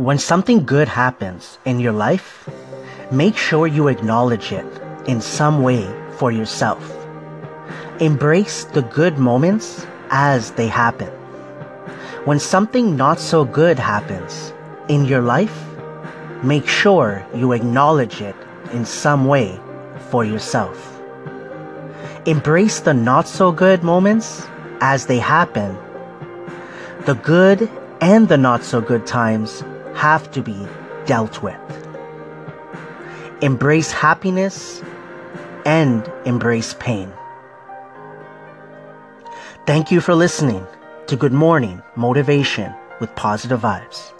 When something good happens in your life, make sure you acknowledge it in some way for yourself. Embrace the good moments as they happen. When something not so good happens in your life, make sure you acknowledge it in some way for yourself. Embrace the not so good moments as they happen. The good and the not so good times have to be dealt with. Embrace happiness and embrace pain. Thank you for listening to Good Morning Motivation with Positive Vibes.